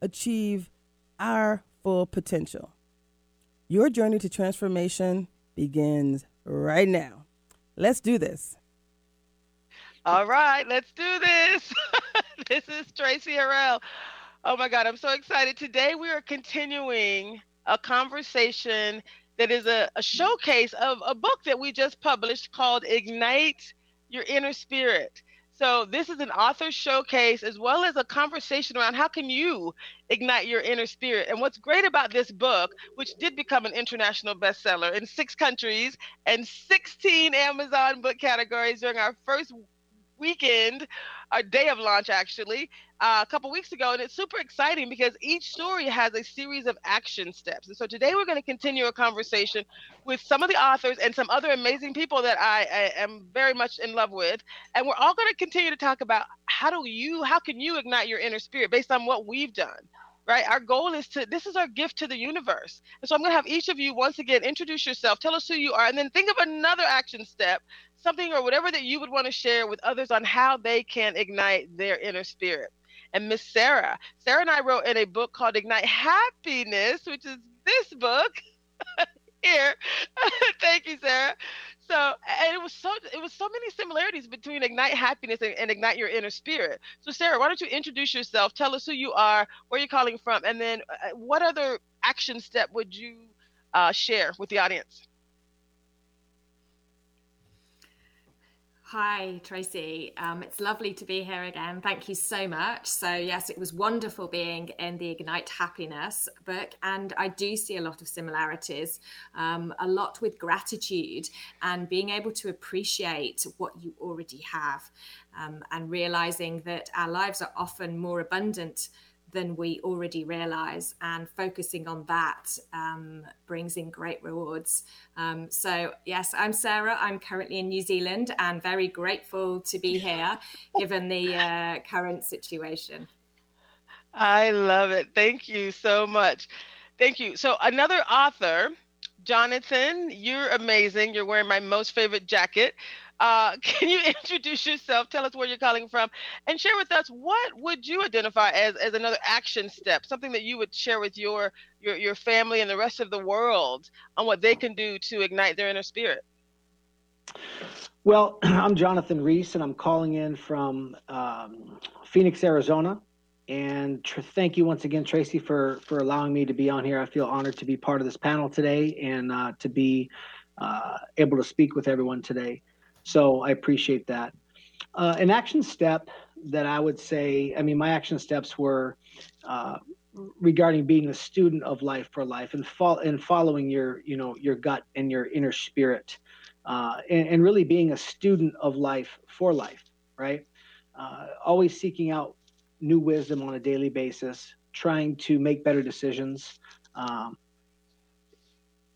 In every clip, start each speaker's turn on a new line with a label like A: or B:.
A: achieve our full potential. Your journey to transformation begins right now. Let's do this.
B: All right, let's do this. this is Tracy Harrell. Oh my God, I'm so excited. Today we are continuing a conversation that is a, a showcase of a book that we just published called Ignite Your Inner Spirit. So this is an author showcase as well as a conversation around how can you ignite your inner spirit. And what's great about this book, which did become an international bestseller in six countries and 16 Amazon book categories during our first weekend, our day of launch actually, uh, a couple weeks ago. And it's super exciting because each story has a series of action steps. And so today we're going to continue a conversation with some of the authors and some other amazing people that I, I am very much in love with. And we're all going to continue to talk about how do you, how can you ignite your inner spirit based on what we've done right? Our goal is to, this is our gift to the universe. And so I'm going to have each of you once again introduce yourself, tell us who you are, and then think of another action step something or whatever that you would want to share with others on how they can ignite their inner spirit. And Miss Sarah, Sarah and I wrote in a book called Ignite Happiness, which is this book here. Thank you, Sarah. So, and it was so it was so many similarities between Ignite Happiness and, and Ignite Your Inner Spirit. So, Sarah, why don't you introduce yourself? Tell us who you are, where you're calling from, and then uh, what other action step would you uh, share with the audience?
C: Hi, Tracy. Um, it's lovely to be here again. Thank you so much. So, yes, it was wonderful being in the Ignite Happiness book, and I do see a lot of similarities, um, a lot with gratitude and being able to appreciate what you already have, um, and realizing that our lives are often more abundant than we already realize. And focusing on that um, brings in great rewards. Um, so, yes, I'm Sarah. I'm currently in New Zealand and very grateful to be here given the uh, current situation.
B: I love it. Thank you so much. Thank you. So, another author, Jonathan, you're amazing. You're wearing my most favorite jacket. Uh, can you introduce yourself? Tell us where you're calling from, and share with us what would you identify as, as another action step, something that you would share with your, your your family and the rest of the world on what they can do to ignite their inner spirit.
D: Well, I'm Jonathan Reese, and I'm calling in from um, Phoenix, Arizona. And tr- thank you once again, Tracy, for for allowing me to be on here. I feel honored to be part of this panel today and uh, to be uh, able to speak with everyone today. So I appreciate that. Uh, an action step that I would say, I mean, my action steps were uh, regarding being a student of life for life and, fo- and following your, you know, your gut and your inner spirit, uh, and, and, really being a student of life for life, right? Uh, always seeking out new wisdom on a daily basis, trying to make better decisions um,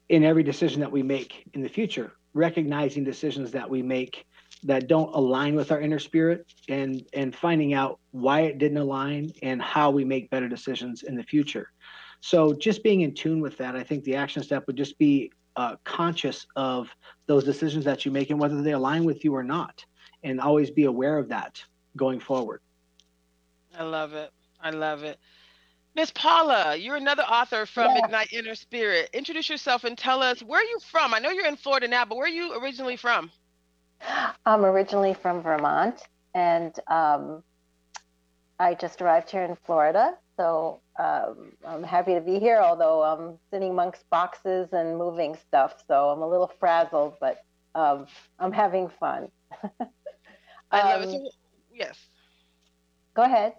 D: in every decision that we make in the future recognizing decisions that we make that don't align with our inner spirit and and finding out why it didn't align and how we make better decisions in the future. So just being in tune with that i think the action step would just be uh, conscious of those decisions that you make and whether they align with you or not and always be aware of that going forward.
B: I love it. I love it Miss Paula, you're another author from yeah. Ignite Inner Spirit. Introduce yourself and tell us where are you from? I know you're in Florida now, but where are you originally from?
E: I'm originally from Vermont, and um, I just arrived here in Florida. So um, I'm happy to be here, although I'm sitting amongst boxes and moving stuff. So I'm a little frazzled, but um, I'm having fun.
B: I love it. Um, yes.
E: Go ahead.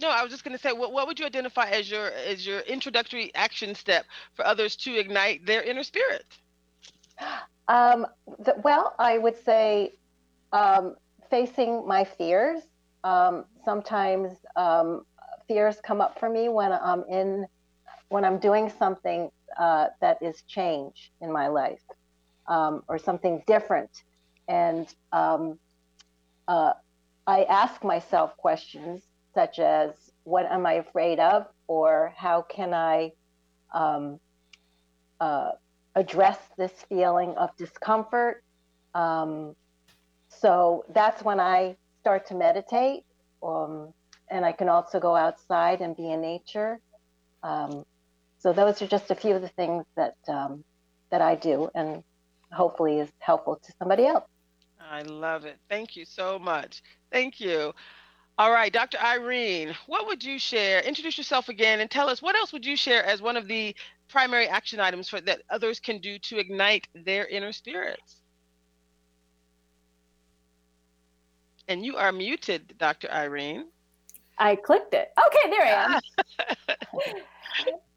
B: No, I was just going to say, what, what would you identify as your as your introductory action step for others to ignite their inner spirit?
E: Um, the, well, I would say um, facing my fears. Um, sometimes um, fears come up for me when I'm in when I'm doing something uh, that is change in my life um, or something different, and um, uh, I ask myself questions such as, "What am I afraid of?" or "How can I?" Um, uh, address this feeling of discomfort. Um, so that's when I start to meditate. Um, and I can also go outside and be in nature. Um, so those are just a few of the things that um, that I do, and hopefully is helpful to somebody else.
B: I love it. Thank you so much. Thank you. All right, Dr. Irene, what would you share? Introduce yourself again and tell us what else would you share as one of the primary action items for that others can do to ignite their inner spirits? And you are muted, Dr. Irene.
F: I clicked it. Okay, there I am.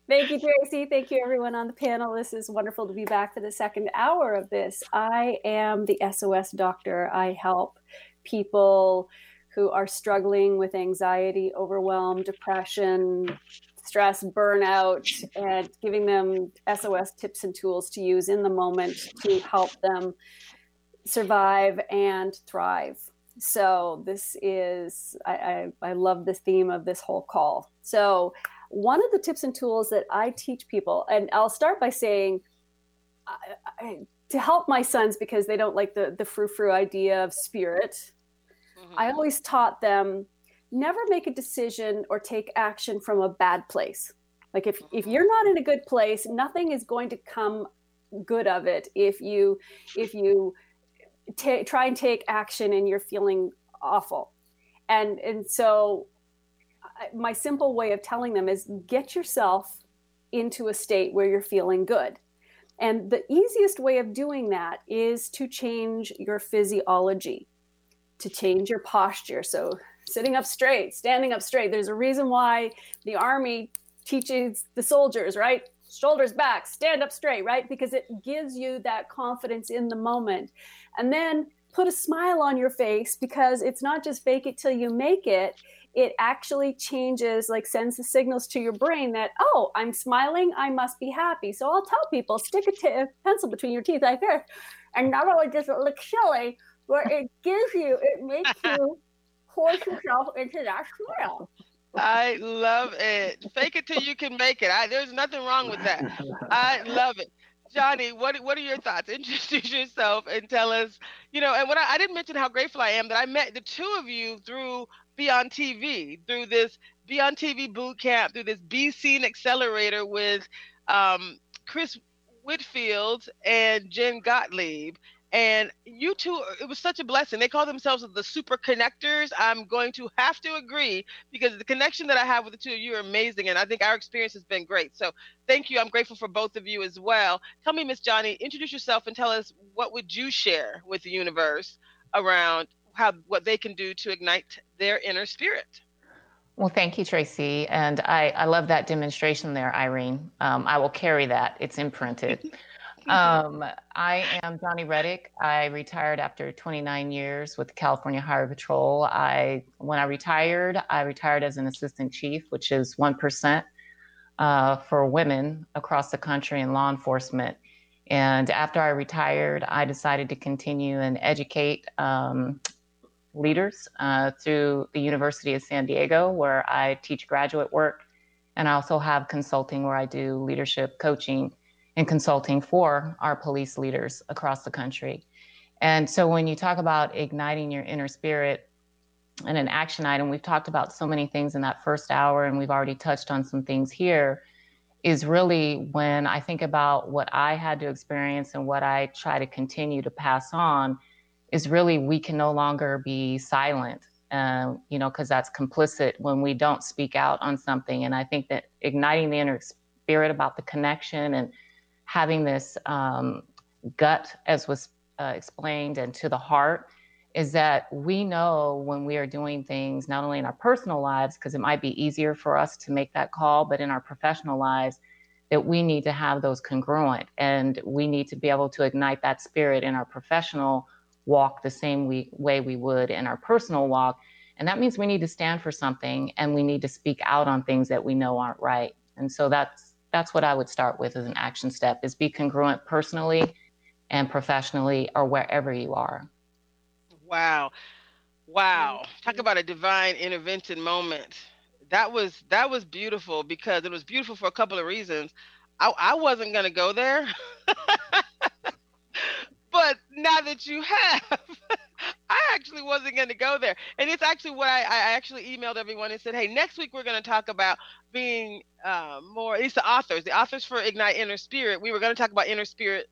F: Thank you, Tracy. Thank you, everyone on the panel. This is wonderful to be back for the second hour of this. I am the SOS doctor. I help people who are struggling with anxiety, overwhelm, depression, stress, burnout, and giving them SOS tips and tools to use in the moment to help them survive and thrive. So this is I, I, I love the theme of this whole call. So one of the tips and tools that I teach people, and I'll start by saying I, I, to help my sons because they don't like the the frou frou idea of spirit. Mm-hmm. I always taught them never make a decision or take action from a bad place. Like if if mm-hmm. you're not in a good place, nothing is going to come good of it if you if you t- try and take action and you're feeling awful. And and so my simple way of telling them is get yourself into a state where you're feeling good. And the easiest way of doing that is to change your physiology, to change your posture. So, sitting up straight, standing up straight. There's a reason why the army teaches the soldiers, right? Shoulders back, stand up straight, right? Because it gives you that confidence in the moment. And then put a smile on your face because it's not just fake it till you make it it actually changes like sends the signals to your brain that oh i'm smiling i must be happy so i'll tell people stick a t- pencil between your teeth like this and not only does it look silly but it gives you it makes you force yourself into that smile
B: I love it. Fake it till you can make it. I, there's nothing wrong with that. I love it. Johnny, what what are your thoughts? Introduce yourself and tell us, you know, and what I, I, didn't mention how grateful I am that I met the two of you through Be On TV, through this Be On TV boot camp, through this Be Seen Accelerator with um, Chris Winfield and Jen Gottlieb. And you two, it was such a blessing. They call themselves the super connectors. I'm going to have to agree because the connection that I have with the two of you are amazing. And I think our experience has been great. So thank you. I'm grateful for both of you as well. Tell me, Miss Johnny, introduce yourself and tell us what would you share with the universe around how what they can do to ignite their inner spirit.
G: Well, thank you, Tracy. And I, I love that demonstration there, Irene. Um, I will carry that. It's imprinted. Um, I am Johnny Reddick. I retired after 29 years with California Highway Patrol. I, when I retired, I retired as an assistant chief, which is 1% uh, for women across the country in law enforcement. And after I retired, I decided to continue and educate um, leaders uh, through the University of San Diego, where I teach graduate work. And I also have consulting where I do leadership coaching and consulting for our police leaders across the country. And so when you talk about igniting your inner spirit and an action item, we've talked about so many things in that first hour, and we've already touched on some things here. Is really when I think about what I had to experience and what I try to continue to pass on, is really we can no longer be silent, uh, you know, because that's complicit when we don't speak out on something. And I think that igniting the inner spirit about the connection and having this um, gut, as was uh, explained, and to the heart is that we know when we are doing things, not only in our personal lives, because it might be easier for us to make that call, but in our professional lives, that we need to have those congruent and we need to be able to ignite that spirit in our professional walk the same we, way we would in our personal walk And that means we need to stand for something and we need to speak out on things that we know aren't right. And so that's that's what I would start with as an action step is be congruent personally and professionally or wherever you are.
B: Wow. Wow. Talk about a divine intervention moment. That was that was beautiful because it was beautiful for a couple of reasons. I, I wasn't gonna go there. but now that you have, I actually wasn't going to go there. And it's actually what I, I actually emailed everyone and said, hey, next week we're going to talk about being uh, more, at least the authors, the authors for Ignite Inner Spirit. We were going to talk about Inner Spirit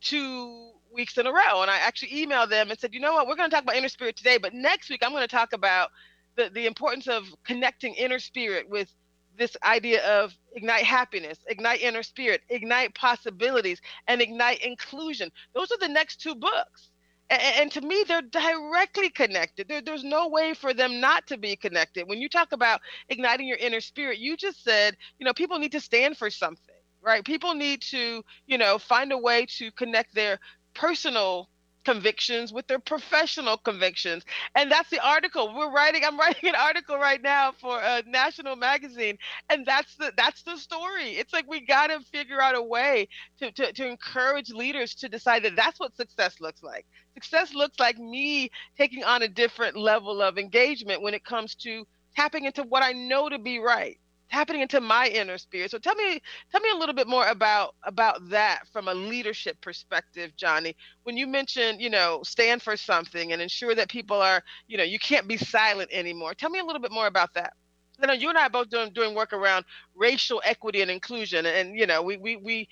B: two weeks in a row. And I actually emailed them and said, you know what, we're going to talk about Inner Spirit today, but next week I'm going to talk about the, the importance of connecting inner spirit with this idea of ignite happiness, ignite inner spirit, ignite possibilities, and ignite inclusion. Those are the next two books. And, and to me, they're directly connected. There, there's no way for them not to be connected. When you talk about igniting your inner spirit, you just said, you know, people need to stand for something, right? People need to, you know, find a way to connect their personal convictions with their professional convictions. And that's the article. We're writing i'm writing an article right now for a national magazine. And that's the that's the story. It's like we got to figure out a way to, to to encourage leaders to decide that that's what success looks like. Success looks like me taking on a different level of engagement when it comes to tapping into what i know to be right happening into my inner spirit. So tell me tell me a little bit more about about that from a leadership perspective, Johnny. When you mentioned, you know, stand for something and ensure that people are, you know, you can't be silent anymore. Tell me a little bit more about that. You know, you and I both doing doing work around racial equity and inclusion, and you know, we we we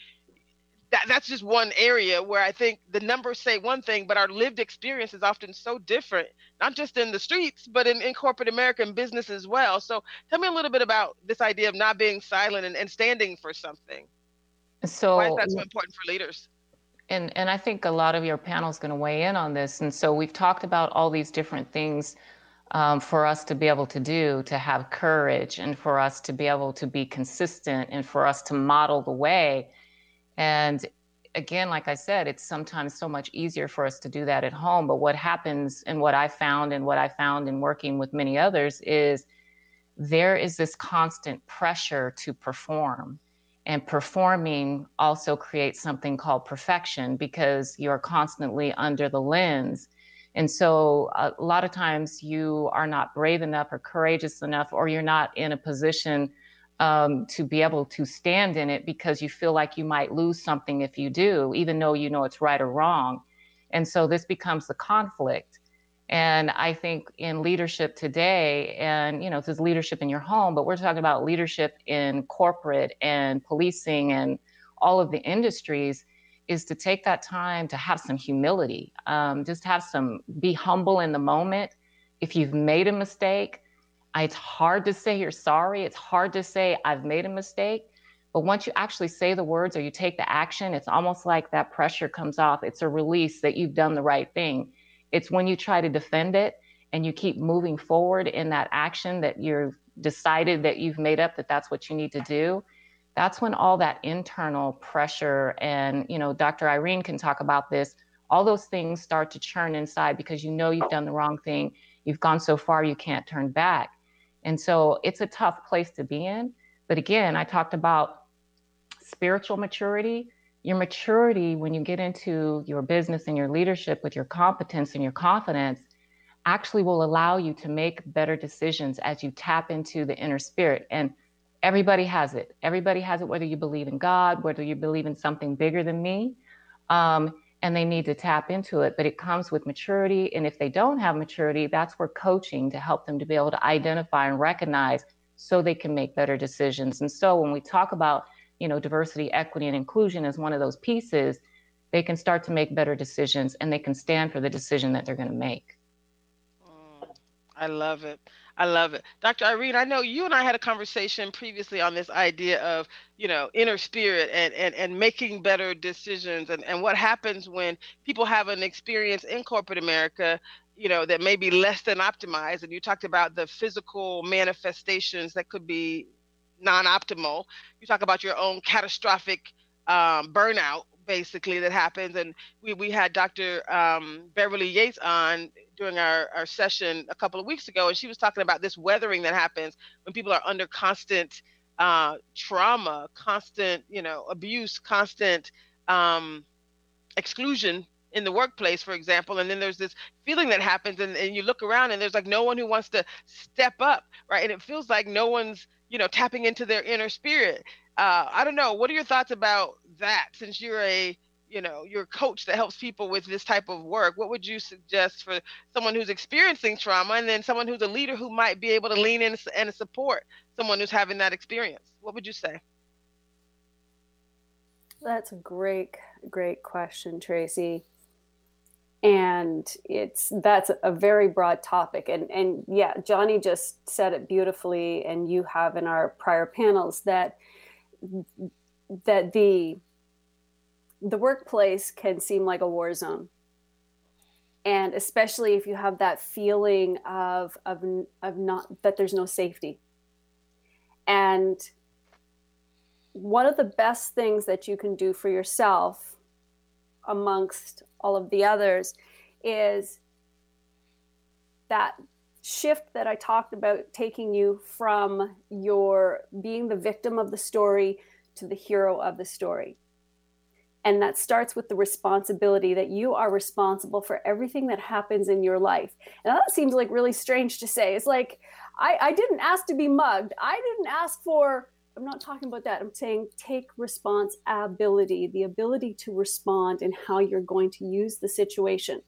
B: that, that's just one area where I think the numbers say one thing, but our lived experience is often so different, not just in the streets, but in, in corporate America and business as well. So tell me a little bit about this idea of not being silent and, and standing for something.
G: So
B: why is that so important for leaders?
G: And and I think a lot of your panel is going to weigh in on this. And so we've talked about all these different things um, for us to be able to do, to have courage, and for us to be able to be consistent, and for us to model the way and again, like I said, it's sometimes so much easier for us to do that at home. But what happens, and what I found, and what I found in working with many others, is there is this constant pressure to perform. And performing also creates something called perfection because you're constantly under the lens. And so a lot of times you are not brave enough or courageous enough, or you're not in a position um, to be able to stand in it because you feel like you might lose something if you do, even though you know it's right or wrong. And so this becomes the conflict. And I think in leadership today, and you know, this is leadership in your home, but we're talking about leadership in corporate and policing and all of the industries, is to take that time to have some humility, um, just have some, be humble in the moment. If you've made a mistake, it's hard to say you're sorry. It's hard to say I've made a mistake. But once you actually say the words or you take the action, it's almost like that pressure comes off. It's a release that you've done the right thing. It's when you try to defend it and you keep moving forward in that action that you've decided that you've made up that that's what you need to do. That's when all that internal pressure and, you know, Dr. Irene can talk about this, all those things start to churn inside because you know you've done the wrong thing. You've gone so far you can't turn back. And so it's a tough place to be in. But again, I talked about spiritual maturity. Your maturity, when you get into your business and your leadership with your competence and your confidence, actually will allow you to make better decisions as you tap into the inner spirit. And everybody has it. Everybody has it, whether you believe in God, whether you believe in something bigger than me. Um, and they need to tap into it. But it comes with maturity. And if they don't have maturity, that's where coaching to help them to be able to identify and recognize so they can make better decisions. And so when we talk about, you know, diversity, equity, and inclusion as one of those pieces, they can start to make better decisions and they can stand for the decision that they're going to make.
B: Mm, I love it. I love it. Dr. Irene, I know you and I had a conversation previously on this idea of, you know, inner spirit and, and, and making better decisions and, and what happens when people have an experience in corporate America, you know, that may be less than optimized. And you talked about the physical manifestations that could be non optimal. You talk about your own catastrophic um, burnout basically that happens. And we, we had Dr. Um, Beverly Yates on during our, our session a couple of weeks ago, and she was talking about this weathering that happens when people are under constant uh, trauma, constant, you know, abuse, constant um, exclusion in the workplace, for example, and then there's this feeling that happens, and, and you look around and there's like no one who wants to step up, right? And it feels like no one's, you know, tapping into their inner spirit. Uh, I don't know. What are your thoughts about that? Since you're a, you know, you're a coach that helps people with this type of work, what would you suggest for someone who's experiencing trauma, and then someone who's a leader who might be able to lean in and support someone who's having that experience? What would you say?
F: That's a great, great question, Tracy and it's that's a very broad topic. And and yeah johnny just said it beautifully and you have in our prior panels that that the the workplace can seem like a war zone. And especially if you have that feeling of of of not that there's no safety. And one of the best things that you can do for yourself amongst all of the others is that shift that I talked about taking you from your being the victim of the story to the hero of the story. And that starts with the responsibility that you are responsible for everything that happens in your life. And that seems like really strange to say. It's like, I, I didn't ask to be mugged. I didn't ask for I'm not talking about that. I'm saying take responsibility, the ability to respond and how you're going to use the situation.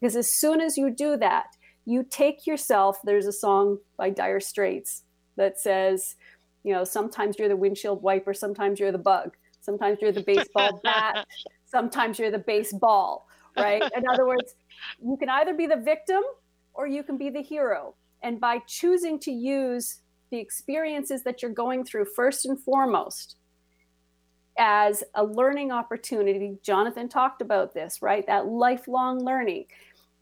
F: Because as soon as you do that, you take yourself. There's a song by Dire Straits that says, you know, sometimes you're the windshield wiper, sometimes you're the bug, sometimes you're the baseball bat, sometimes you're the baseball, right? In other words, you can either be the victim or you can be the hero. And by choosing to use the experiences that you're going through first and foremost as a learning opportunity. Jonathan talked about this, right? That lifelong learning.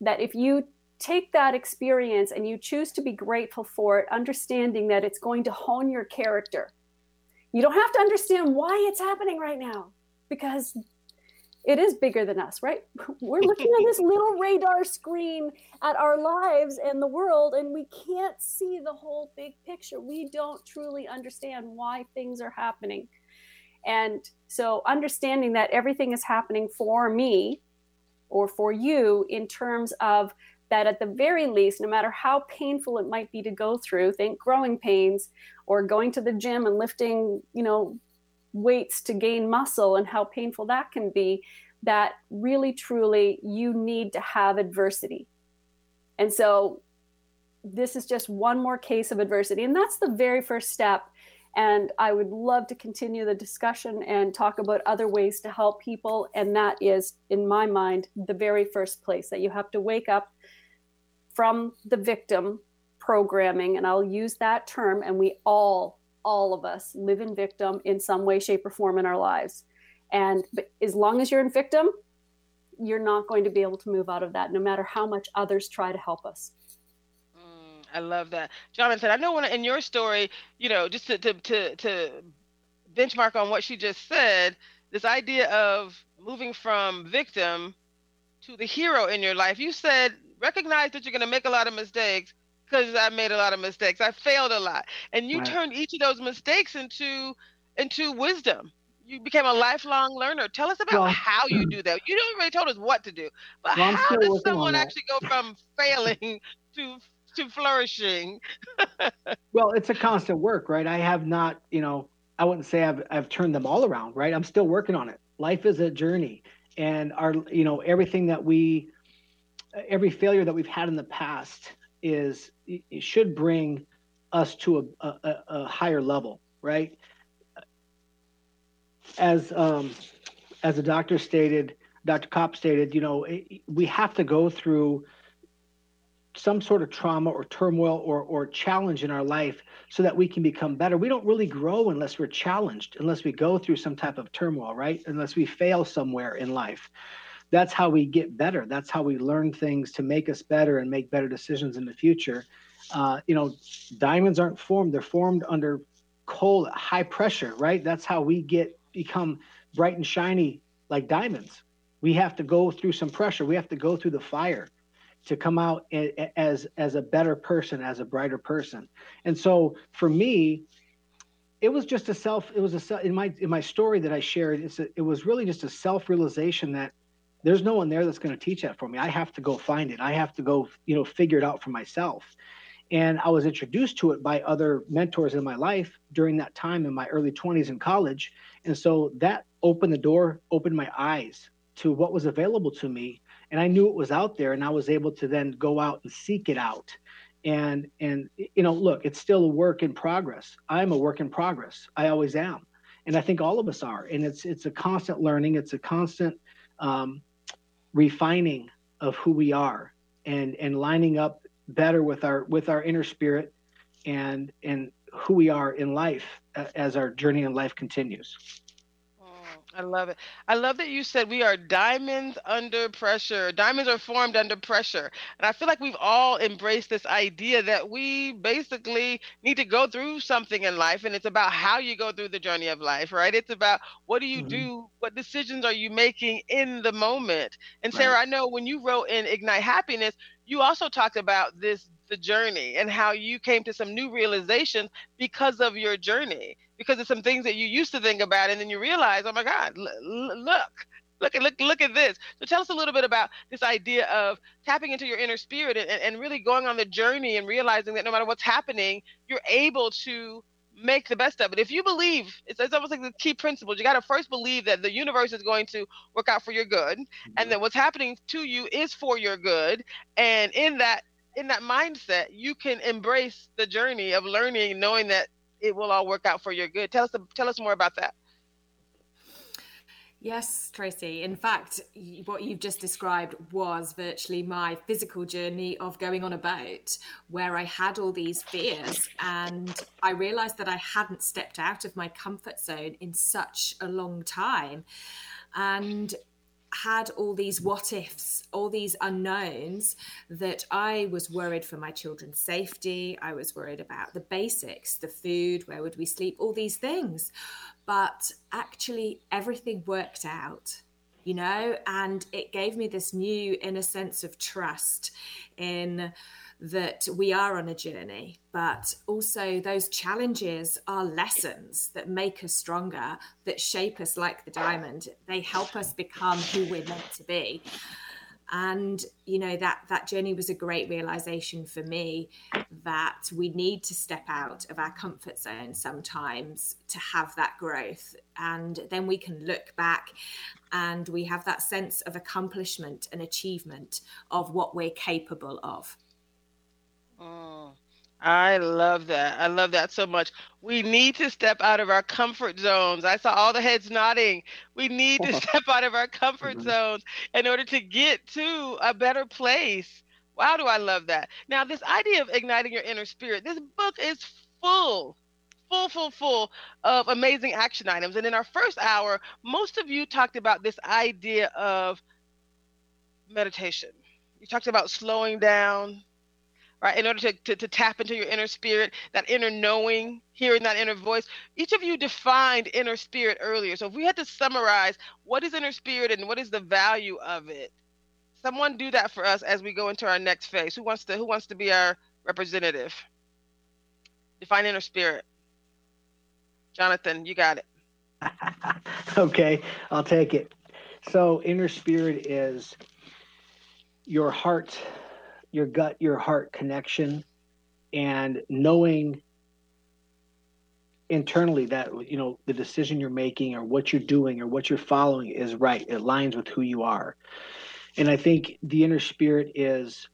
F: That if you take that experience and you choose to be grateful for it, understanding that it's going to hone your character. You don't have to understand why it's happening right now because it is bigger than us, right? We're looking at this little radar screen at our lives and the world, and we can't see the whole big picture. We don't truly understand why things are happening. And so, understanding that everything is happening for me or for you in terms of that, at the very least, no matter how painful it might be to go through, think growing pains or going to the gym and lifting, you know, weights to gain muscle and how painful that can be, that really truly you need to have adversity. And so this is just one more case of adversity. And that's the very first step. And I would love to continue the discussion and talk about other ways to help people. And that is, in my mind, the very first place that you have to wake up from the victim programming. And I'll use that term. And we all all of us live in victim in some way, shape, or form in our lives. And as long as you're in victim, you're not going to be able to move out of that, no matter how much others try to help us.
B: Mm, I love that, Jonathan. Said, I know when in your story, you know, just to, to to to benchmark on what she just said, this idea of moving from victim to the hero in your life. You said recognize that you're going to make a lot of mistakes, because I made a lot of mistakes. I failed a lot. And you right. turned each of those mistakes into into wisdom. You became a lifelong learner. Tell us about well, how you do that. You don't really told us what to do, but well, how does someone actually go from failing to to flourishing?
D: well, it's a constant work, right? I have not, you know, I wouldn't say I've I've turned them all around, right? I'm still working on it. Life is a journey, and our, you know, everything that we, every failure that we've had in the past is it should bring us to a, a, a higher level, right? As um, as the doctor stated, Dr. Kopp stated, you know, we have to go through some sort of trauma or turmoil or, or challenge in our life so that we can become better. We don't really grow unless we're challenged, unless we go through some type of turmoil, right? Unless we fail somewhere in life that's how we get better. That's how we learn things to make us better and make better decisions in the future. Uh, you know, diamonds aren't formed; they're formed under cold, high pressure, right? That's how we get become bright and shiny like diamonds. We have to go through some pressure. We have to go through the fire to come out as as a better person, as a brighter person. And so for me, it was just a self. It was a in my in my story that I shared. A, it was really just a self realization that there's no one there that's going to teach that for me. I have to go find it. I have to go, you know, figure it out for myself. And I was introduced to it by other mentors in my life during that time in my early 20s in college. And so that opened the door, opened my eyes to what was available to me. And I knew it was out there, and I was able to then go out and seek it out. And and you know, look, it's still a work in progress. I'm a work in progress. I always am, and I think all of us are. And it's it's a constant learning. It's a constant um, refining of who we are, and and lining up better with our with our inner spirit and and who we are in life uh, as our journey in life continues.
B: I love it. I love that you said we are diamonds under pressure. Diamonds are formed under pressure. And I feel like we've all embraced this idea that we basically need to go through something in life. And it's about how you go through the journey of life, right? It's about what do you mm-hmm. do? What decisions are you making in the moment? And Sarah, right. I know when you wrote in Ignite Happiness, you also talked about this the journey and how you came to some new realizations because of your journey because of some things that you used to think about and then you realize oh my god l- look look at look look at this so tell us a little bit about this idea of tapping into your inner spirit and, and really going on the journey and realizing that no matter what's happening you're able to make the best of it. If you believe, it's, it's almost like the key principles. You got to first believe that the universe is going to work out for your good, mm-hmm. and that what's happening to you is for your good. And in that in that mindset, you can embrace the journey of learning, knowing that it will all work out for your good. Tell us tell us more about that.
C: Yes, Tracy. In fact, what you've just described was virtually my physical journey of going on a boat where I had all these fears and I realized that I hadn't stepped out of my comfort zone in such a long time. And had all these what ifs, all these unknowns that I was worried for my children's safety. I was worried about the basics, the food, where would we sleep, all these things but actually everything worked out you know and it gave me this new inner sense of trust in that we are on a journey but also those challenges are lessons that make us stronger that shape us like the diamond. They help us become who we're meant to be. And you know that that journey was a great realization for me that we need to step out of our comfort zone sometimes to have that growth. And then we can look back and we have that sense of accomplishment and achievement of what we're capable of
B: oh. I love that. I love that so much. We need to step out of our comfort zones. I saw all the heads nodding. We need to step out of our comfort mm-hmm. zones in order to get to a better place. Wow, do I love that. Now, this idea of igniting your inner spirit, this book is full, full, full, full of amazing action items. And in our first hour, most of you talked about this idea of meditation. You talked about slowing down, right? In order to, to, to, tap into your inner spirit, that inner knowing, hearing that inner voice. Each of you defined inner spirit earlier. So if we had to summarize what is inner spirit and what is the value of it, someone do that for us as we go into our next phase. Who wants to who wants to be our representative? Define inner spirit. Jonathan, you got it.
D: okay, I'll take it. So inner spirit is your heart your gut your heart connection and knowing internally that you know the decision you're making or what you're doing or what you're following is right. It aligns with who you are. And i think the inner spirit is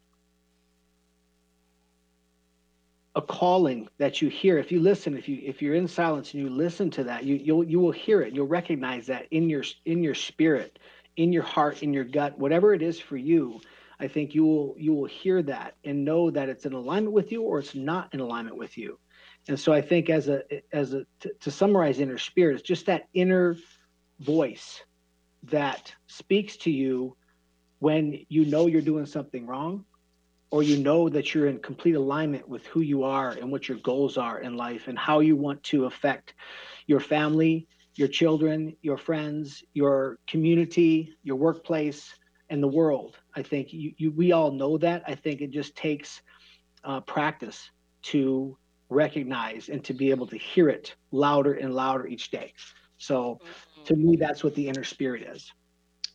D: a calling that you hear. If you listen if you if you're in silence and you listen to that you you'll you will hear it. You'll recognize that in your in your spirit in your heart in your gut whatever it is for you I think you will you will hear that and know that it's in alignment with you or it's not in alignment with you. And so I think as a as a to, summarize inner spirit, it's just that inner voice that speaks to you when you know you're doing something wrong or you know that you're in complete alignment with who you are and what your goals are in life and how you want to affect your family your children, your friends, your community, your workplace, and the world. I think you, you we all know that. I think it just takes uh, practice to recognize and to be able to hear it louder and louder each day. So mm-hmm. to me, that's what the inner spirit is.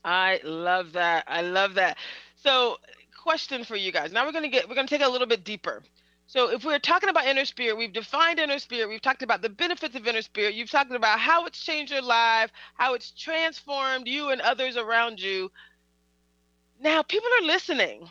B: I love that. I love that. So, question for you guys. Now we're gonna get we're gonna take it a little bit deeper. So if we're talking about inner spirit, we've defined inner spirit, we've talked about the benefits of inner spirit, you've talked about how it's changed your life, how it's transformed you and others around you. Now people are listening.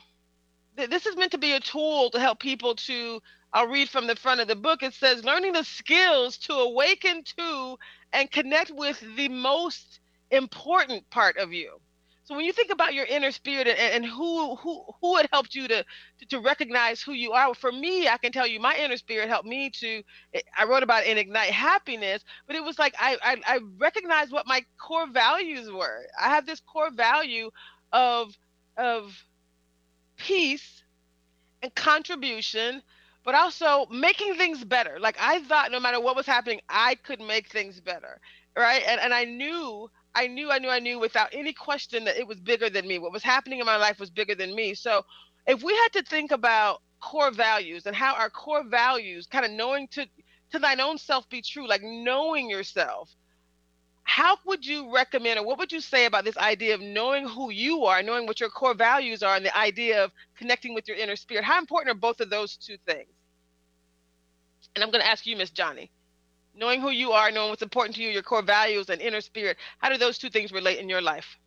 B: This is meant to be a tool to help people to I'll read from the front of the book. It says learning the skills to awaken to and connect with the most important part of you. So when you think about your inner spirit and, and who who who it helped you to, to, to recognize who you are, for me, I can tell you, my inner spirit helped me to. I wrote about it in ignite happiness, but it was like I, I I recognized what my core values were. I have this core value of of peace and contribution, but also making things better. Like I thought, no matter what was happening, I could make things better, right? And and I knew I knew, I knew, I knew without any question that it was bigger than me. What was happening in my life was bigger than me. So if we had to think about core values and how our core values, kind of knowing to to thine own self be true, like knowing yourself, how would you recommend or what would you say about this idea of knowing who you are, knowing what your core values are, and the idea of connecting with your inner spirit? How important are both of those two things? And I'm going to ask you, Miss Johnny knowing who you are, knowing what's important to you, your core values and inner spirit. How do those two things relate in your life?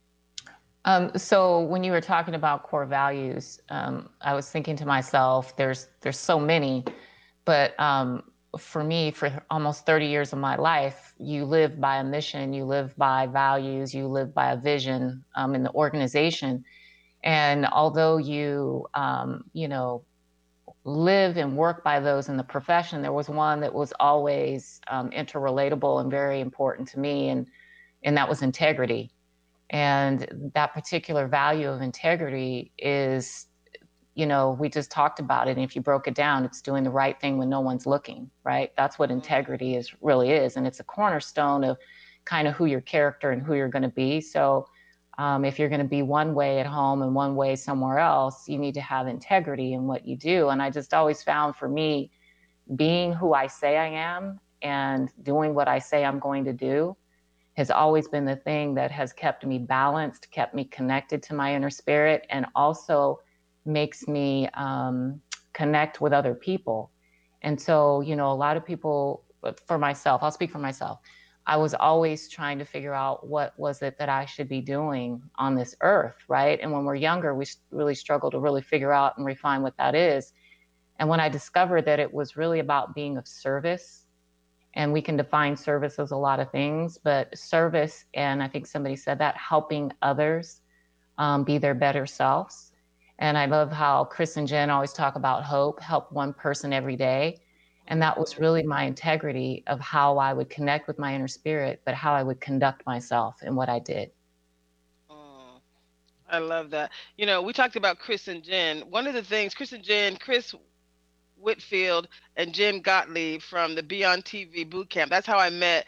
G: Um, so when you were talking about core values, um, I was thinking to myself, there's there's so many, but um, for me, for almost 30 years of my life, you live by a mission, you live by values, you live by a vision um, in the organization, and although you um, you know live and work by those in the profession, there was one that was always um, interrelatable and very important to me, and and that was integrity. And that particular value of integrity is, you know, we just talked about it. And if you broke it down, it's doing the right thing when no one's looking, right? That's what integrity is really is, and it's a cornerstone of kind of who your character and who you're going to be. So um, if you're going to be one way at home and one way somewhere else, you need to have integrity in what you do. And I just always found for me, being who I say I am and doing what I say I'm going to do has always been the thing that has kept me balanced, kept me connected to my inner spirit, and also makes me um, connect with other people. And so, you know, a lot of people, for myself, I'll speak for myself I was always trying to figure out what was it that I should be doing on this earth, right? And when we're younger, we really struggle to really figure out and refine what that is. And when I discovered that it was really about being of service, and we can define service as a lot of things, but service, and I think somebody said that, helping others um, be their better selves. And I love how Chris and Jen always talk about hope, help one person every day. And that was really my integrity of how I would connect with my inner spirit, but how I would conduct myself and what I did.
B: Mm, I love that. You know, we talked about Chris and Jen. One of the things, Chris and Jen, Chris Winfield and Jen Gottlieb from the Be On TV boot camp. That's how I met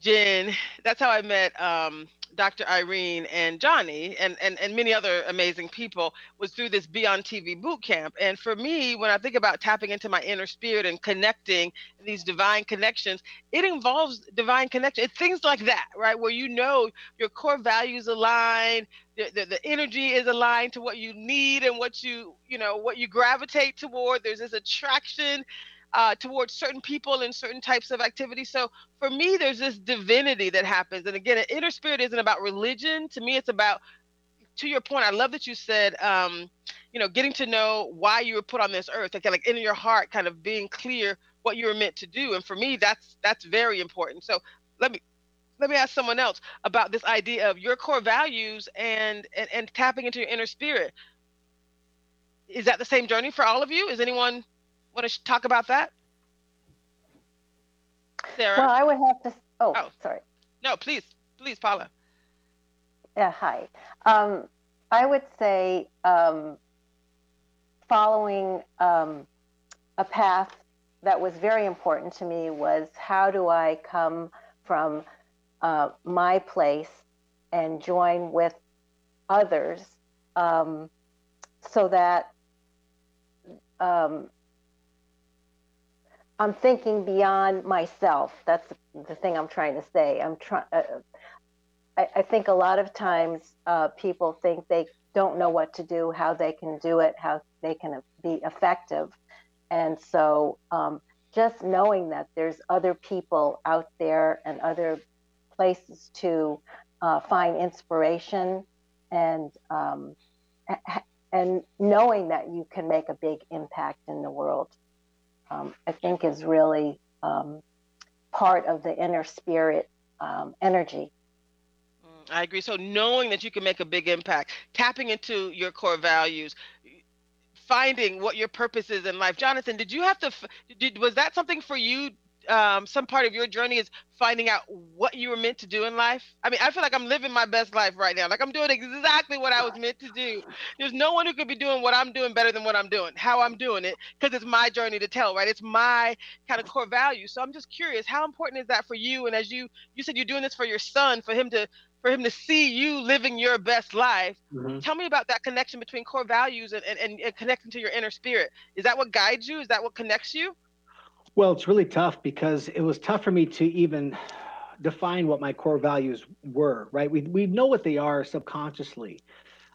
B: Jen. That's how I met um, Dr. Irene and Johnny and, and, and many other amazing people was through this Be On TV boot camp. And for me, when I think about tapping into my inner spirit and connecting these divine connections, it involves divine connection. It's things like that, right? Where you know your core values align, the, the, the energy is aligned to what you need and what you, you know, what you gravitate toward. There's this attraction uh, towards certain people and certain types of activities. So for me, there's this divinity that happens. And again, an inner spirit isn't about religion. To me, it's about, to your point, I love that you said, um, you know, getting to know why you were put on this earth, like, like in your heart, kind of being clear what you were meant to do. And for me, that's that's very important. So let me let me ask someone else about this idea of your core values and, and and tapping into your inner spirit. Is that the same journey for all of you? Is anyone want to talk about that?
E: Sarah? Well, I would have to. Oh, oh. sorry.
B: No, please, please, Paula.
E: Yeah, hi. Um, I would say um, following um, a path that was very important to me was how do I come from uh, my place and join with others um, so that um, I'm thinking beyond myself. That's the thing I'm trying to say. I'm trying. Uh, I, I, think a lot of times uh, people think they don't know what to do, how they can do it, how they can be effective, and so um, just knowing that there's other people out there and other places to uh, find inspiration and um, and knowing that you can make a big impact in the world, um, I think is really um, part of the inner spirit um, energy.
B: Mm, I agree. So knowing that you can make a big impact, tapping into your core values, finding what your purpose is in life. Jonathan, did you have to? Did was that something for you um, some part of your journey is finding out what you were meant to do in life? I mean, I feel like I'm living my best life right now. Like I'm doing exactly what I was meant to do. There's no one who could be doing what I'm doing better than what I'm doing, how I'm doing it, because it's my journey to tell, right? It's my kind of core value. So I'm just curious, how important is that for you? And as you you said, you're doing this for your son, for him to for him to see you living your best life. Mm-hmm. Tell me about that connection between core values and, and, and connecting to your inner spirit. Is that what guides you? Is that what connects you?
D: Well, it's really tough because it was tough for me to even define what my core values were, right? We, we know what they are subconsciously,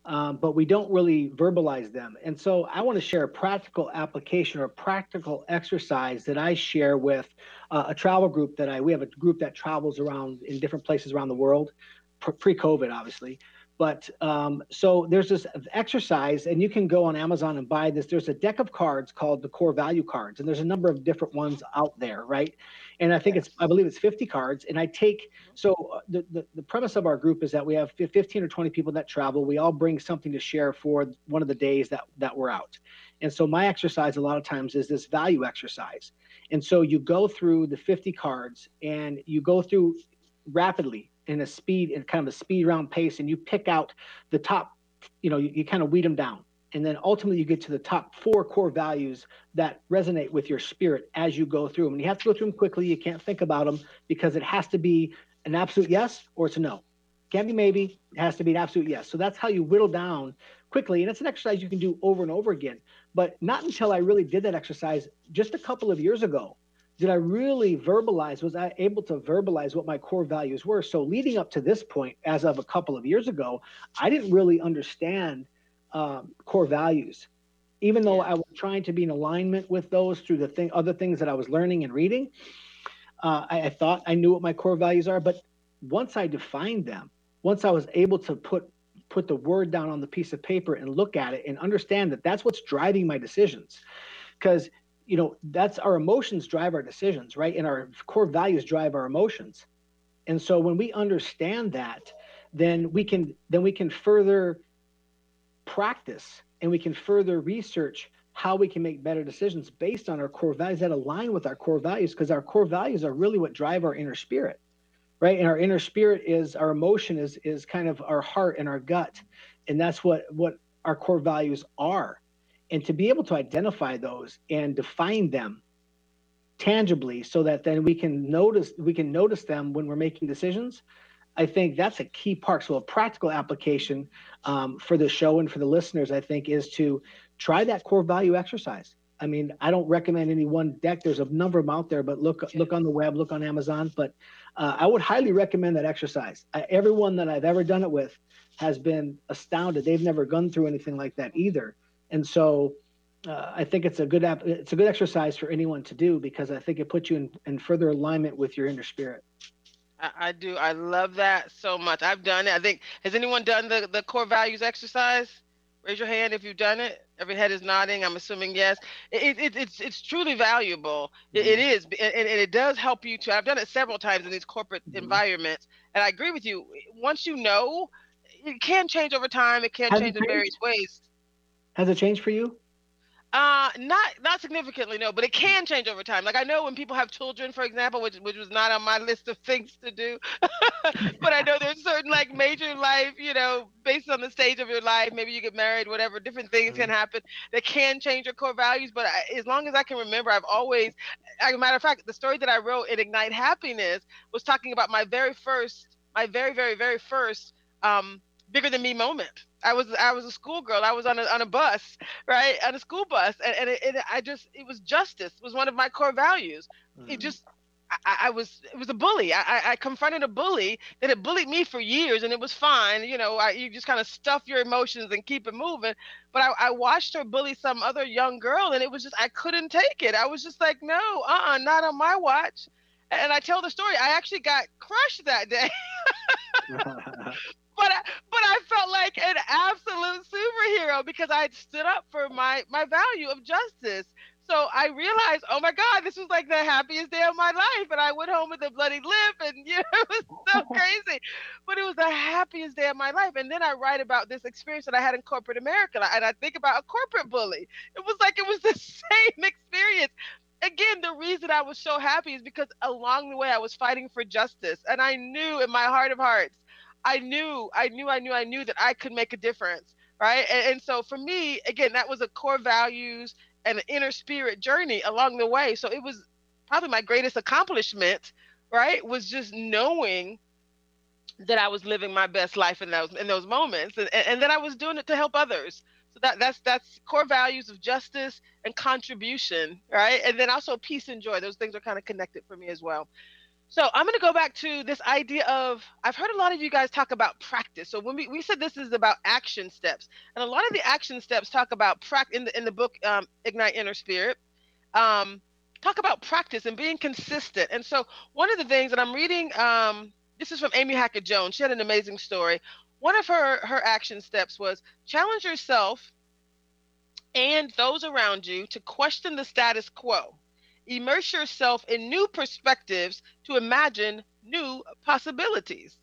D: um, but we don't really verbalize them. And so I want to share a practical application or a practical exercise that I share with uh, a travel group that I, we have a group that travels around in different places around the world, pre COVID, obviously. But um, so there's this exercise, and you can go on Amazon and buy this. There's a deck of cards called the core value cards, and there's a number of different ones out there, right? And I think it's, I believe it's 50 cards. And I take, so uh, the, the, the premise of our group is that we have 15 or 20 people that travel. We all bring something to share for one of the days that, that we're out. And so my exercise a lot of times is this value exercise. And so you go through the 50 cards and you go through rapidly in a speed in kind of a speed round pace and you pick out the top you know you, you kind of weed them down. And then ultimately you get to the top four core values that resonate with your spirit as you go through them and you have to go through them quickly. You can't think about them because it has to be an absolute yes or it's a no. Can't be maybe. It has to be an absolute yes. So that's how you whittle down quickly. And it's an exercise you can do over and over again. But not until i really did that exercise just a couple of years ago did I really verbalize? Was I able to verbalize what my core values were? So, leading up to this point, as of a couple of years ago, I didn't really understand um, core values, even though I was trying to be in alignment with those through the thing, other things that I was learning and reading. Uh, I, I thought I knew what my core values are, but once I defined them, once I was able to put put the word down on the piece of paper and look at it and understand that that's what's driving my decisions because you know that's our emotions drive our decisions right? And our core values drive our emotions. And so when we understand that then we can then we can further practice and we can further research how we can make better decisions based on our core values that align with our core values because our core values are really what drive our inner spirit right? And our inner spirit is our emotion is is kind of our heart and our gut. And that's what what our core values are and to be able to identify those and define them tangibly so that then we can notice we can notice them when we're making decisions i think that's a key part. So a practical application um, for the show and for the listeners i think is to try that core value exercise. I mean i don't recommend any one deck. There's a number of them out there but look look on the web look on amazon. But uh, i would highly recommend that exercise. I, everyone that i've ever done it with has been astounded. They've never gone through anything like that either and so uh, I think it's a good app, it's a good exercise for anyone to do because I think it puts you in, in further alignment with your inner spirit.
B: I, I, do. I love that so much. I've done it. I think has anyone done the, the core values exercise? Raise your hand if you've done it. Every head is nodding. I'm assuming yes. It, it, it's it's truly valuable. Mm-hmm. It, it is, and, and, it does help you to. I've done it several times in these corporate mm-hmm. environments, and I agree with you. Once you know, it can change over time. It can change in various ways.
D: Has it changed for you?
B: Uh, not not significantly, no, but it can change over time. Like I know when people have children, for example, which which was not on my list of things to do, but I know there's certain like major life, you know, based on the stage of your life, maybe you get married, whatever, different things mm-hmm. can happen that can change your core values. But I, as long as I can remember, I've always, as a matter of fact, the story that I wrote in Ignite Happiness was talking about my very first, my very very very first um, bigger than me moment I was I was a schoolgirl. I was on a on a bus, right, on a school bus, and, and it, it, I just it was justice was one of my core values. Mm-hmm. It just I, I, was it was a bully. I, I confronted a bully that had bullied me for years, and it was fine. You know, I, you just kind of stuff your emotions and keep it moving. But I, I watched her bully some other young girl, and it was just I couldn't take it. I was just like, no, uh, uh-uh, not on my watch. And I tell the story. I actually got crushed that day. but I, but I felt like an absolute superhero because I had stood up for my my value of justice. So I realized, oh my God, this was like the happiest day of my life. And I went home with a bloody lip, and you know, it was so crazy. But it was the happiest day of my life. And then I write about this experience that I had in corporate America, and I think about a corporate bully. It was like it was the same experience again, the reason I was so happy is because along the way I was fighting for justice. And I knew in my heart of hearts I knew, I knew, I knew, I knew that I could make a difference, right? And, and so for me, again, that was a core values and an inner spirit journey along the way. So it was probably my greatest accomplishment, right? Was just knowing that I was living my best life in those in those moments, and, and that I was doing it to help others. So that that's that's core values of justice and contribution, right? And then also peace and joy. Those things are kind of connected for me as well. So I'm going to go back to this idea of I've heard a lot of you guys talk about practice. So when we, we said this is about action steps, and a lot of the action steps talk about practice in the in the book um, Ignite Inner Spirit. Um, talk about practice and being consistent. And so one of the things that I'm reading, um, this is from Amy Hackett Jones. She had an amazing story. One of her her action steps was challenge yourself and those around you to question the status quo immerse yourself in new perspectives to imagine new possibilities.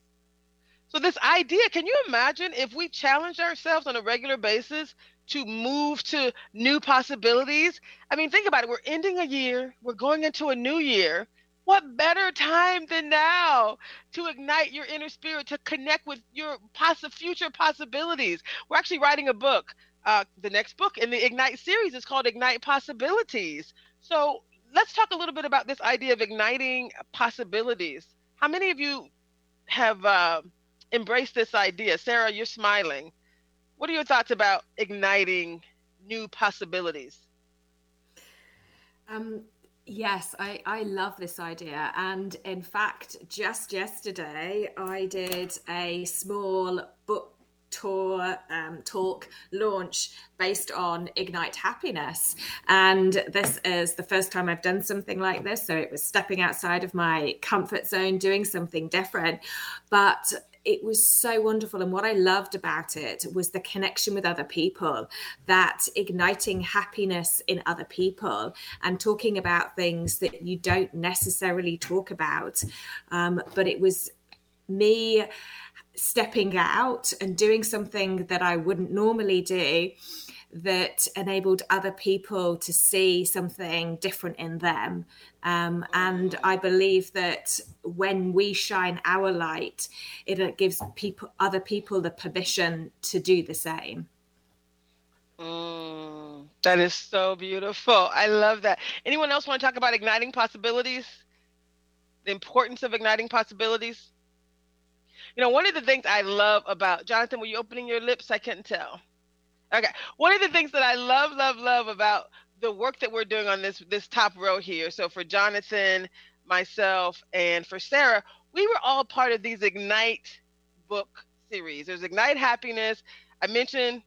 B: So, this idea can you imagine if we challenge ourselves on a regular basis to move to new possibilities? I mean, think about it. We're ending a year, we're going into a new year. What better time than now to ignite your inner spirit, to connect with your poss- future possibilities? We're actually writing a book. Uh, the next book in the Ignite series is called Ignite Possibilities. So, let's talk a little bit about this idea of igniting possibilities. How many of you have uh, embraced this idea? Sarah, you're smiling. What are your thoughts about igniting new possibilities?
C: Um, yes, I, I love this idea. And in fact, just yesterday, I did a small book tour um, talk launch based on ignite happiness and this is the first time i've done something like this so it was stepping outside of my comfort zone doing something different but it was so wonderful. And what I loved about it was the connection with other people, that igniting happiness in other people and talking about things that you don't necessarily talk about. Um, but it was me stepping out and doing something that I wouldn't normally do that enabled other people to see something different in them. Um, and I believe that when we shine our light, it gives people, other people, the permission to do the same.
B: Mm, that is so beautiful. I love that. Anyone else want to talk about igniting possibilities? The importance of igniting possibilities? You know, one of the things I love about Jonathan, were you opening your lips? I couldn't tell. Okay. One of the things that I love, love, love about the work that we're doing on this this top row here. So for Jonathan, myself, and for Sarah, we were all part of these Ignite book series. There's Ignite Happiness. I mentioned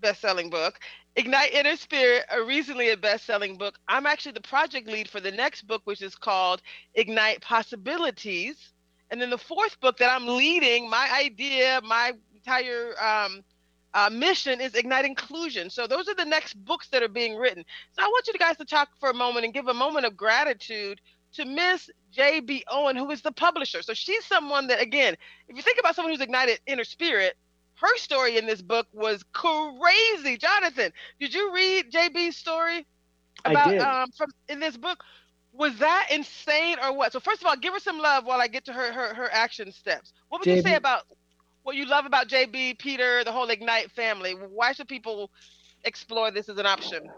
B: best-selling book. Ignite Inner Spirit, a recently a best-selling book. I'm actually the project lead for the next book, which is called Ignite Possibilities. And then the fourth book that I'm leading, my idea, my entire um, uh, mission is Ignite Inclusion. So those are the next books that are being written. So I want you guys to talk for a moment and give a moment of gratitude to Miss J.B. Owen, who is the publisher. So she's someone that, again, if you think about someone who's ignited inner spirit, her story in this book was crazy. Jonathan, did you read JB's story about um from in this book? Was that insane or what? So first of all, give her some love while I get to her her, her action steps. What would JB, you say about what you love about JB, Peter, the whole Ignite family? Why should people explore this as an option?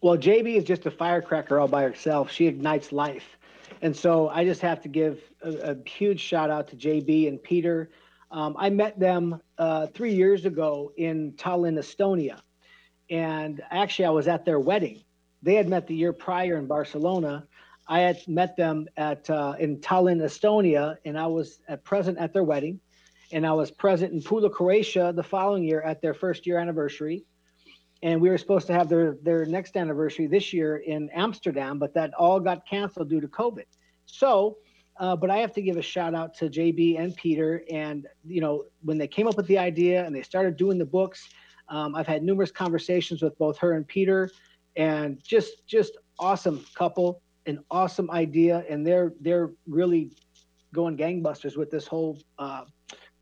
D: Well, JB is just a firecracker all by herself. She ignites life. And so I just have to give a, a huge shout out to JB and Peter. Um, I met them uh, three years ago in Tallinn, Estonia. And actually, I was at their wedding. They had met the year prior in Barcelona. I had met them at uh, in Tallinn, Estonia, and I was at present at their wedding. And I was present in Pula, Croatia the following year at their first year anniversary and we were supposed to have their their next anniversary this year in Amsterdam, but that all got canceled due to COVID. So, uh, but I have to give a shout out to JB and Peter, and you know when they came up with the idea and they started doing the books, um, I've had numerous conversations with both her and Peter, and just just awesome couple, an awesome idea, and they're they're really going gangbusters with this whole uh,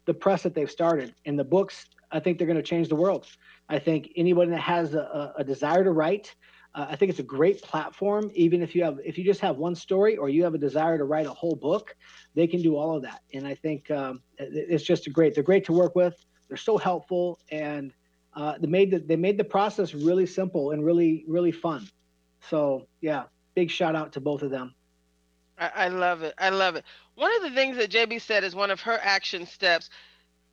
D: the press that they've started and the books. I think they're going to change the world. I think anyone that has a, a desire to write, uh, I think it's a great platform. Even if you have, if you just have one story or you have a desire to write a whole book, they can do all of that. And I think um, it's just a great. They're great to work with. They're so helpful, and uh, they made the, they made the process really simple and really really fun. So yeah, big shout out to both of them.
B: I, I love it. I love it. One of the things that JB said is one of her action steps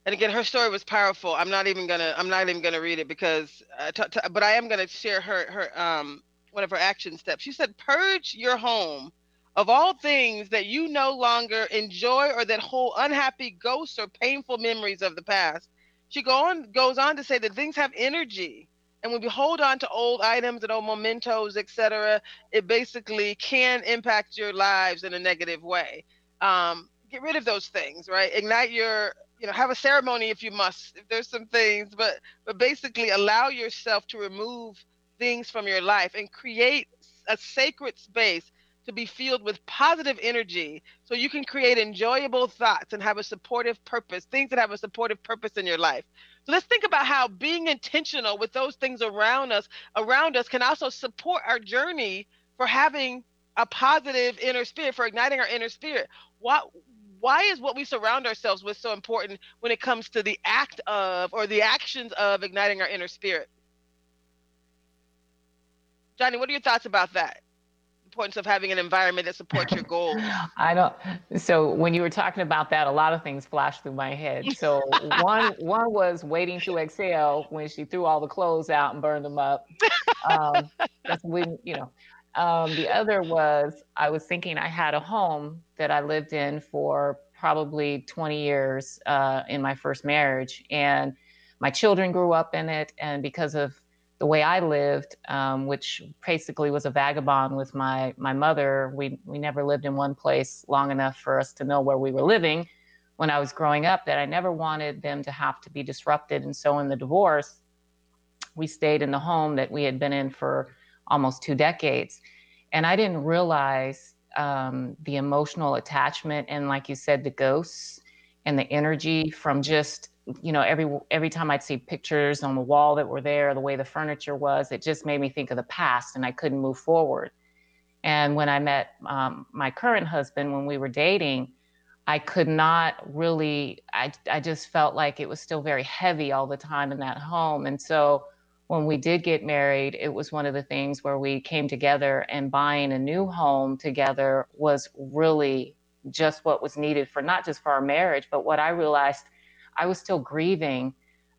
B: and again her story was powerful i'm not even gonna i'm not even gonna read it because uh, but i am gonna share her her um one of her action steps she said purge your home of all things that you no longer enjoy or that hold unhappy ghosts or painful memories of the past she go on goes on to say that things have energy. And when we hold on to old items and old mementos etc it basically can impact your lives in a negative way. Um, get rid of those things right? Ignite your you know have a ceremony if you must if there's some things but but basically allow yourself to remove things from your life and create a sacred space to be filled with positive energy so you can create enjoyable thoughts and have a supportive purpose things that have a supportive purpose in your life so let's think about how being intentional with those things around us around us can also support our journey for having a positive inner spirit for igniting our inner spirit what why is what we surround ourselves with so important when it comes to the act of or the actions of igniting our inner spirit? Johnny, what are your thoughts about that? Importance of having an environment that supports your goals.
G: I don't. So when you were talking about that, a lot of things flashed through my head. So one one was waiting to exhale when she threw all the clothes out and burned them up. Um, that's when you know. Um, the other was I was thinking I had a home that I lived in for probably 20 years uh, in my first marriage, and my children grew up in it. And because of the way I lived, um, which basically was a vagabond with my my mother, we we never lived in one place long enough for us to know where we were living. When I was growing up, that I never wanted them to have to be disrupted, and so in the divorce, we stayed in the home that we had been in for almost two decades. And I didn't realize um, the emotional attachment and, like you said, the ghosts and the energy from just you know every every time I'd see pictures on the wall that were there, the way the furniture was, it just made me think of the past, and I couldn't move forward. And when I met um, my current husband, when we were dating, I could not really. I I just felt like it was still very heavy all the time in that home, and so when we did get married, it was one of the things where we came together and buying a new home together was really just what was needed for not just for our marriage, but what I realized I was still grieving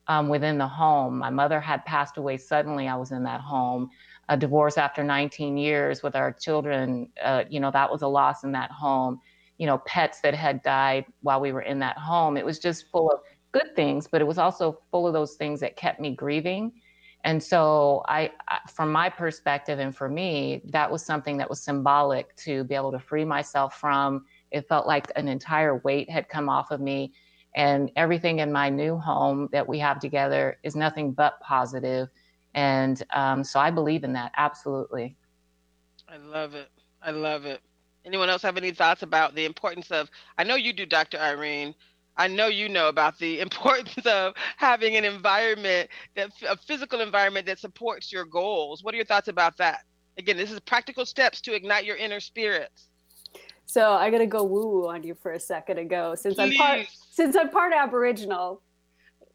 G: um, within the home. My mother had passed away suddenly. I was in that home. A divorce after 19 years with our children, uh, you know, that was a loss in that home. You know, pets that had died while we were in that home. It was just full of good things, but it was also full of those things that kept me grieving. And so, I, from my perspective, and for me, that was something that was symbolic to be able to free myself from. It felt like an entire weight had come off of me. And everything in my new home that we have together is nothing but positive. And um, so I believe in that, absolutely.
B: I love it. I love it. Anyone else have any thoughts about the importance of? I know you do, Dr. Irene. I know you know about the importance of having an environment that a physical environment that supports your goals. What are your thoughts about that? Again, this is practical steps to ignite your inner spirits.
F: So I gotta go woo woo on you for a second ago, since Please. I'm part since I'm part Aboriginal,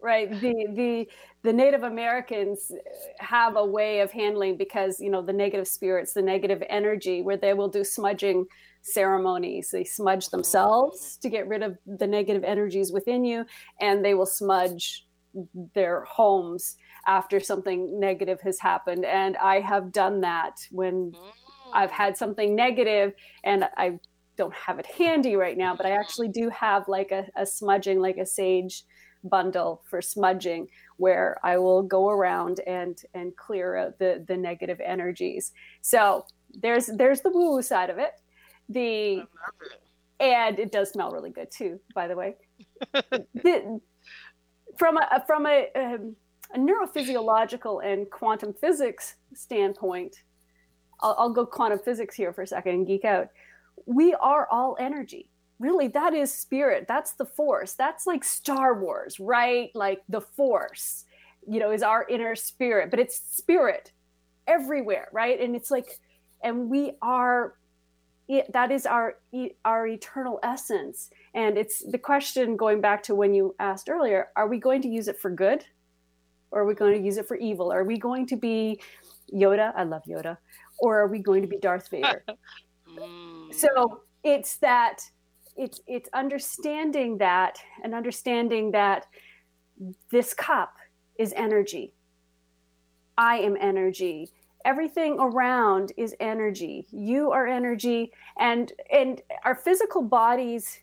F: right? The the the Native Americans have a way of handling because you know the negative spirits, the negative energy, where they will do smudging ceremonies. They smudge themselves mm-hmm. to get rid of the negative energies within you, and they will smudge their homes after something negative has happened. And I have done that when mm. I've had something negative and I don't have it handy right now, but I actually do have like a, a smudging, like a sage bundle for smudging where I will go around and and clear out the the negative energies. So there's there's the woo woo side of it. The it. and it does smell really good too, by the way. the, from a from a, um, a neurophysiological and quantum physics standpoint, I'll, I'll go quantum physics here for a second and geek out we are all energy. Really that is spirit. That's the force. That's like star wars right? Like the force you know is our inner spirit but it's spirit everywhere right? And it's like and we are that is our our eternal essence. And it's the question going back to when you asked earlier are we going to use it for good or are we going to use it for evil? Are we going to be yoda? I love yoda. Or are we going to be darth vader? Mm. So it's that it's it's understanding that and understanding that this cup is energy. I am energy. Everything around is energy. You are energy and and our physical bodies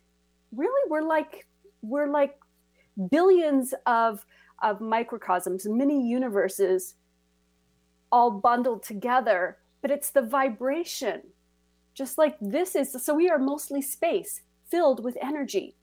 F: really we're like we're like billions of of microcosms, mini universes all bundled together, but it's the vibration just like this is, so we are mostly space filled with energy.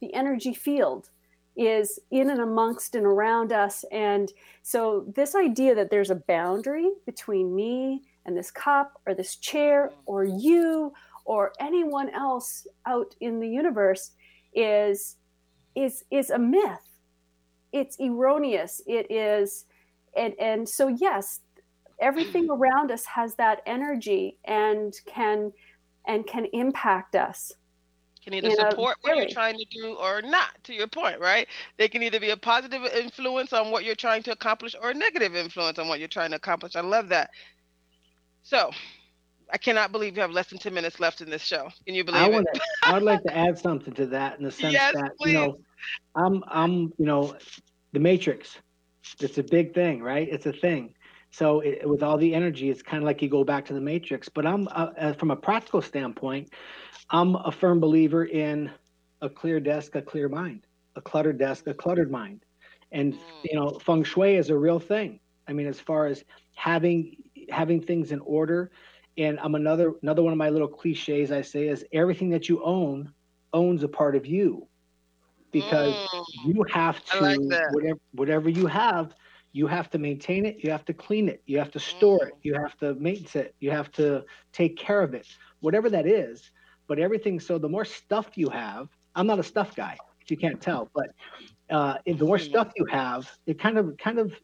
F: The energy field is in and amongst and around us. And so, this idea that there's a boundary between me and this cup or this chair or you or anyone else out in the universe is is is a myth it's erroneous it is and and so yes everything around us has that energy and can and can impact us
B: can either support what you're trying to do or not to your point right they can either be a positive influence on what you're trying to accomplish or a negative influence on what you're trying to accomplish i love that so I cannot believe you have less than 10 minutes left in this show. Can you believe I wanna, it?
D: I'd like to add something to that in the sense yes, that, please. you know, I'm, I'm, you know, the matrix, it's a big thing, right? It's a thing. So it, with all the energy, it's kind of like you go back to the matrix. But I'm uh, uh, from a practical standpoint, I'm a firm believer in a clear desk, a clear mind, a cluttered desk, a cluttered mind, and mm. you know, feng shui is a real thing. I mean, as far as having having things in order, and I'm another another one of my little cliches I say is everything that you own owns a part of you, because mm. you have to like whatever whatever you have you have to maintain it you have to clean it you have to store it you have to maintenance it you have to take care of it whatever that is but everything so the more stuff you have i'm not a stuff guy if you can't tell but uh, the more mm-hmm. stuff you have it kind of kind of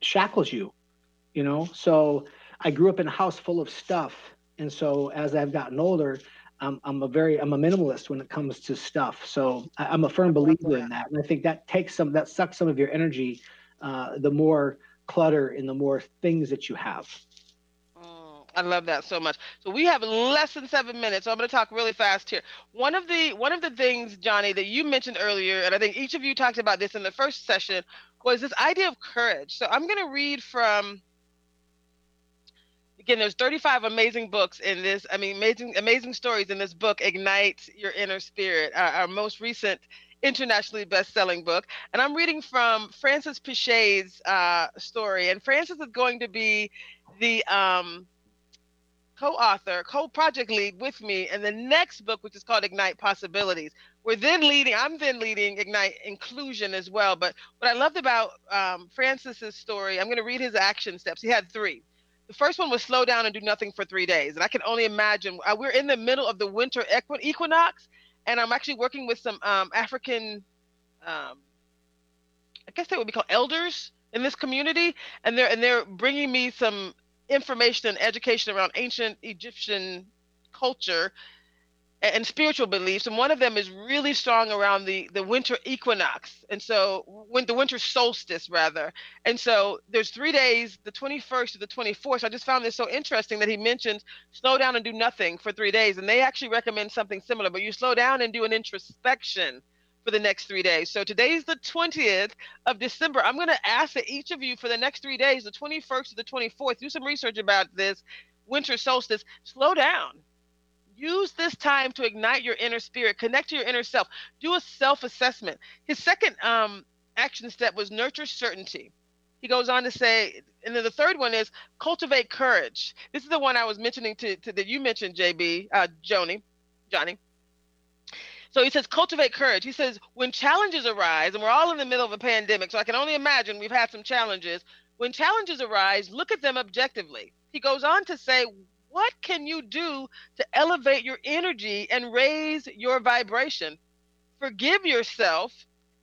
D: shackles you you know so i grew up in a house full of stuff and so as i've gotten older I'm, I'm a very I'm a minimalist when it comes to stuff. So I, am a firm believer in that, and I think that takes some that sucks some of your energy uh, the more clutter and the more things that you have.
B: Mm, I love that so much. So we have less than seven minutes. So I'm going to talk really fast here. One of the one of the things, Johnny, that you mentioned earlier, and I think each of you talked about this in the first session, was this idea of courage. So I'm going to read from. Again, there's 35 amazing books in this. I mean, amazing, amazing stories in this book. Ignite your inner spirit. Our, our most recent internationally best-selling book and i'm reading from francis pichet's uh, story and francis is going to be the um, co-author co-project lead with me in the next book which is called ignite possibilities. We're then leading i'm then leading ignite inclusion as well but what i loved about um, francis's story i'm going to read his action steps. He had three. The first one was slow down and do nothing for three days and i can only imagine uh, we're in the middle of the winter equinox and I'm actually working with some um, African, um, I guess they would be called elders in this community, and they're and they're bringing me some information and education around ancient Egyptian culture and spiritual beliefs and one of them is really strong around the the winter equinox and so when the winter solstice rather. And so there's three days the 21st to the 24th so i just found this so interesting that he mentions slow down and do nothing for three days and they actually recommend something similar but you slow down and do an introspection for the next three days. So today's the 20th of december. I'm going to ask that each of you for the next three days the 21st to the 24th do some research about this winter solstice. Slow down Use this time to ignite your inner spirit, connect to your inner self, do a self assessment. His second um, action step was nurture certainty. He goes on to say, and then the third one is cultivate courage. This is the one I was mentioning to, to that you mentioned, JB, uh, Joni, Johnny. So he says, cultivate courage. He says, when challenges arise, and we're all in the middle of a pandemic, so I can only imagine we've had some challenges. When challenges arise, look at them objectively. He goes on to say, what can you do to elevate your energy and raise your vibration? Forgive yourself,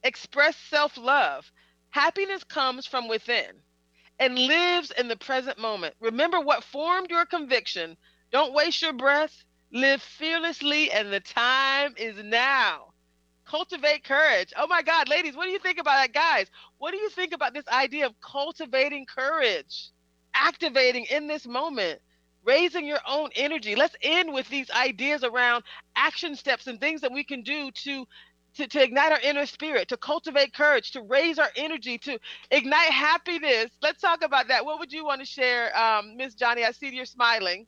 B: express self love. Happiness comes from within and lives in the present moment. Remember what formed your conviction. Don't waste your breath. Live fearlessly, and the time is now. Cultivate courage. Oh my God, ladies, what do you think about that? Guys, what do you think about this idea of cultivating courage, activating in this moment? Raising your own energy. Let's end with these ideas around action steps and things that we can do to to, to ignite our inner spirit, to cultivate courage, to raise our energy, to ignite happiness. Let's talk about that. What would you want to share, um, Miss Johnny? I see you're smiling.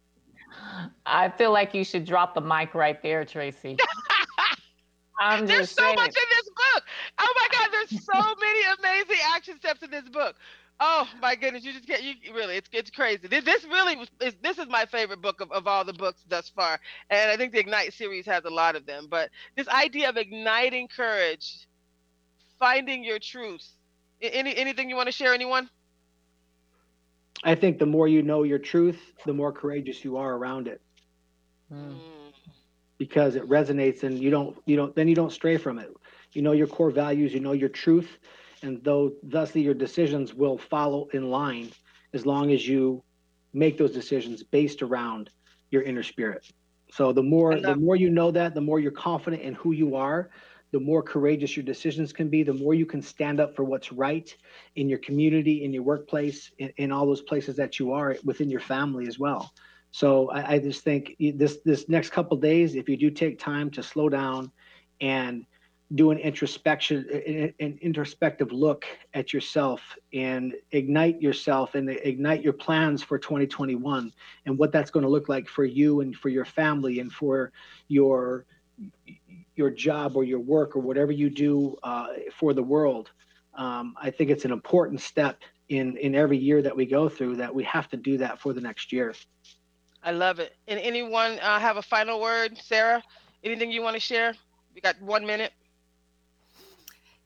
G: I feel like you should drop the mic right there, Tracy.
B: I'm there's so much in this book. Oh my God, there's so many amazing action steps in this book. Oh my goodness, you just can't. You really, it's it's crazy. This, this really. Is, this is my favorite book of, of all the books thus far, and I think the Ignite series has a lot of them. But this idea of igniting courage, finding your truth. Any anything you want to share, anyone?
D: I think the more you know your truth, the more courageous you are around it. Mm. Because it resonates, and you don't you don't then you don't stray from it. You know your core values. You know your truth and though thusly your decisions will follow in line as long as you make those decisions based around your inner spirit. So the more the uh, more you know that, the more you're confident in who you are, the more courageous your decisions can be, the more you can stand up for what's right in your community, in your workplace, in, in all those places that you are within your family as well. So I, I just think this this next couple days, if you do take time to slow down and do an introspection an introspective look at yourself and ignite yourself and ignite your plans for 2021 and what that's going to look like for you and for your family and for your your job or your work or whatever you do uh, for the world. Um, i think it's an important step in in every year that we go through that we have to do that for the next year.
B: I love it. And anyone uh, have a final word? Sarah anything you want to share? We got one minute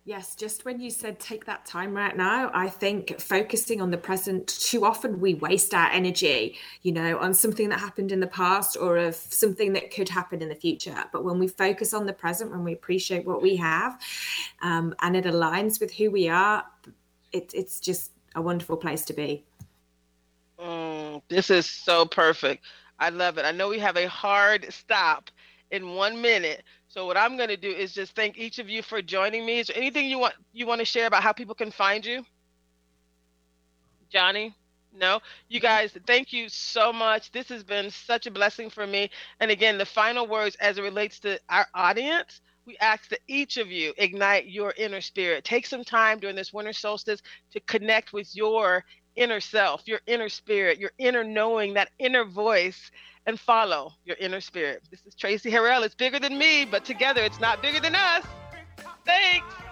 C: Yes, just when you said take that time right now, I think focusing on the present, too often we waste our energy, you know, on something that happened in the past or of something that could happen in the future. But when we focus on the present, when we appreciate what we have um, and it aligns with who we are, it, it's just a wonderful place to be.
B: Mm, this is so perfect. I love it. I know we have a hard stop in one minute. So what I'm going to do is just thank each of you for joining me. Is there anything you want you want to share about how people can find you? Johnny? No, you guys, thank you so much. This has been such a blessing for me. And again, the final words as it relates to our audience, we ask that each of you ignite your inner spirit. Take some time during this winter solstice to connect with your inner self, your inner spirit, your inner knowing, that inner voice and follow your inner spirit. This is Tracy Harrell. It's bigger than me, but together it's not bigger than us. Thanks.